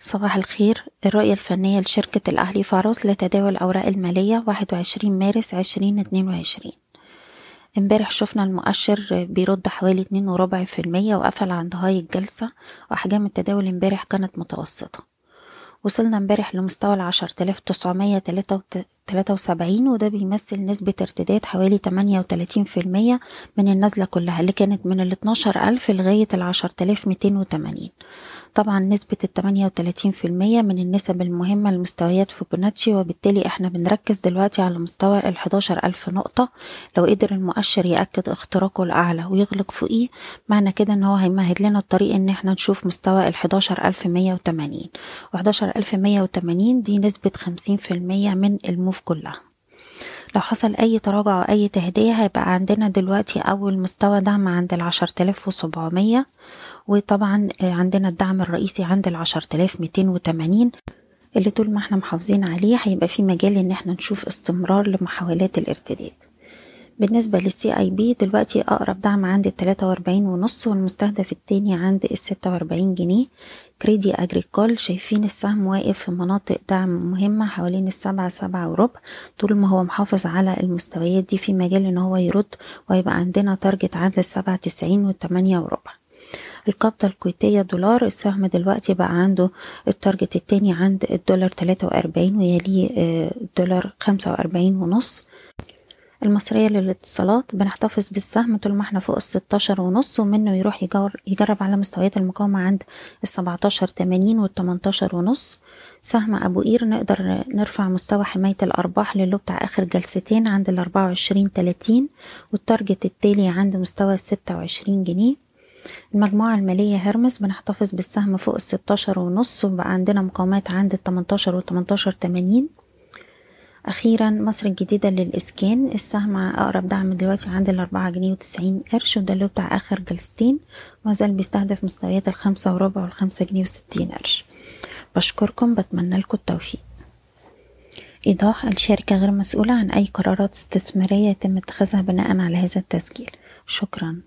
صباح الخير. الرؤية الفنية لشركة الأهلي فاروس لتداول الأوراق المالية 21 مارس 2022 امبارح شفنا المؤشر بيرد حوالي اتنين وربع في المية وقفل عند هاي الجلسة وأحجام التداول امبارح كانت متوسطة. وصلنا امبارح لمستوى العشرة آلاف تسعمية تلاتة وسبعين وده بيمثل نسبة ارتداد حوالي تمانية وتلاتين في المية من النزلة كلها اللي كانت من الاتناشر ألف لغاية العشرة آلاف ميتين وتمانين. طبعا نسبة التمانية وتلاتين في المية من النسب المهمة لمستويات فيبوناتشي وبالتالي إحنا بنركز دلوقتي على مستوى الحداشر ألف نقطة. لو قدر المؤشر يأكد اختراقه الأعلى ويغلق فوقيه معنى كده إن هو هيمهد لنا الطريق إن إحنا نشوف مستوى الحداشر ألف مية وتمانين. وحداشر ألف مية وتمانين دي نسبة خمسين في المية من الموف كلها. لو حصل أي تراجع أو أي تهدية هيبقى عندنا دلوقتي أول مستوى دعم عند العشرة آلاف وسبعمية وطبعا عندنا الدعم الرئيسي عند العشرة آلاف ميتين وتمانين. اللي طول ما إحنا محافظين عليه هيبقى في مجال إن إحنا نشوف استمرار لمحاولات الارتداد. بالنسبة لل CIB دلوقتي أقرب دعم عند التلاتة وأربعين ونص والمستهدف التاني عند الستة وأربعين جنيه. Crédit Agricole شايفين السهم واقف في مناطق دعم مهمة حوالين السبعة سبعة وربع. طول ما هو محافظ على المستويات دي في مجال إن هو يرد ويبقى عندنا target عند السبعة تسعين والتمانية وربع. القابضة الكويتية دولار السهم دلوقتي بقى عنده ال target التاني عند الدولار تلاتة وأربعين ويليه الدولار خمسة وأربعين ونص. المصرية للاتصالات بنحتفظ بالسهم طول ما إحنا فوق الستاشر ونص ومنه يروح يجرب على مستويات المقاومة عند السبعتاشر تمانين والتمنتاشر ونص. سهم أبو قير نقدر نرفع مستوى حماية الأرباح للو بتاع آخر جلستين عند الأربعة وعشرين تلاتين وال target التالي عند مستوى الستة وعشرين جنيه. المجموعة المالية هيرميس بنحتفظ بالسهم فوق الستاشر ونص وبقى عندنا مقاومات عند التمنتاشر والتمنتاشر تمانين. أخيرا مصر الجديدة للإسكان السهم أقرب دعم دلوقتي عند الأربعة جنيه وتسعين قرش وده ال low بتاع آخر جلستين ومازال بيستهدف مستويات الخمسة وربع والخمسة جنيه وستين قرش. بشكركم بتمنى لكم التوفيق. إيضاح الشركة غير مسؤولة عن أي قرارات استثمارية يتم اتخاذها بناء على هذا التسجيل. شكراً.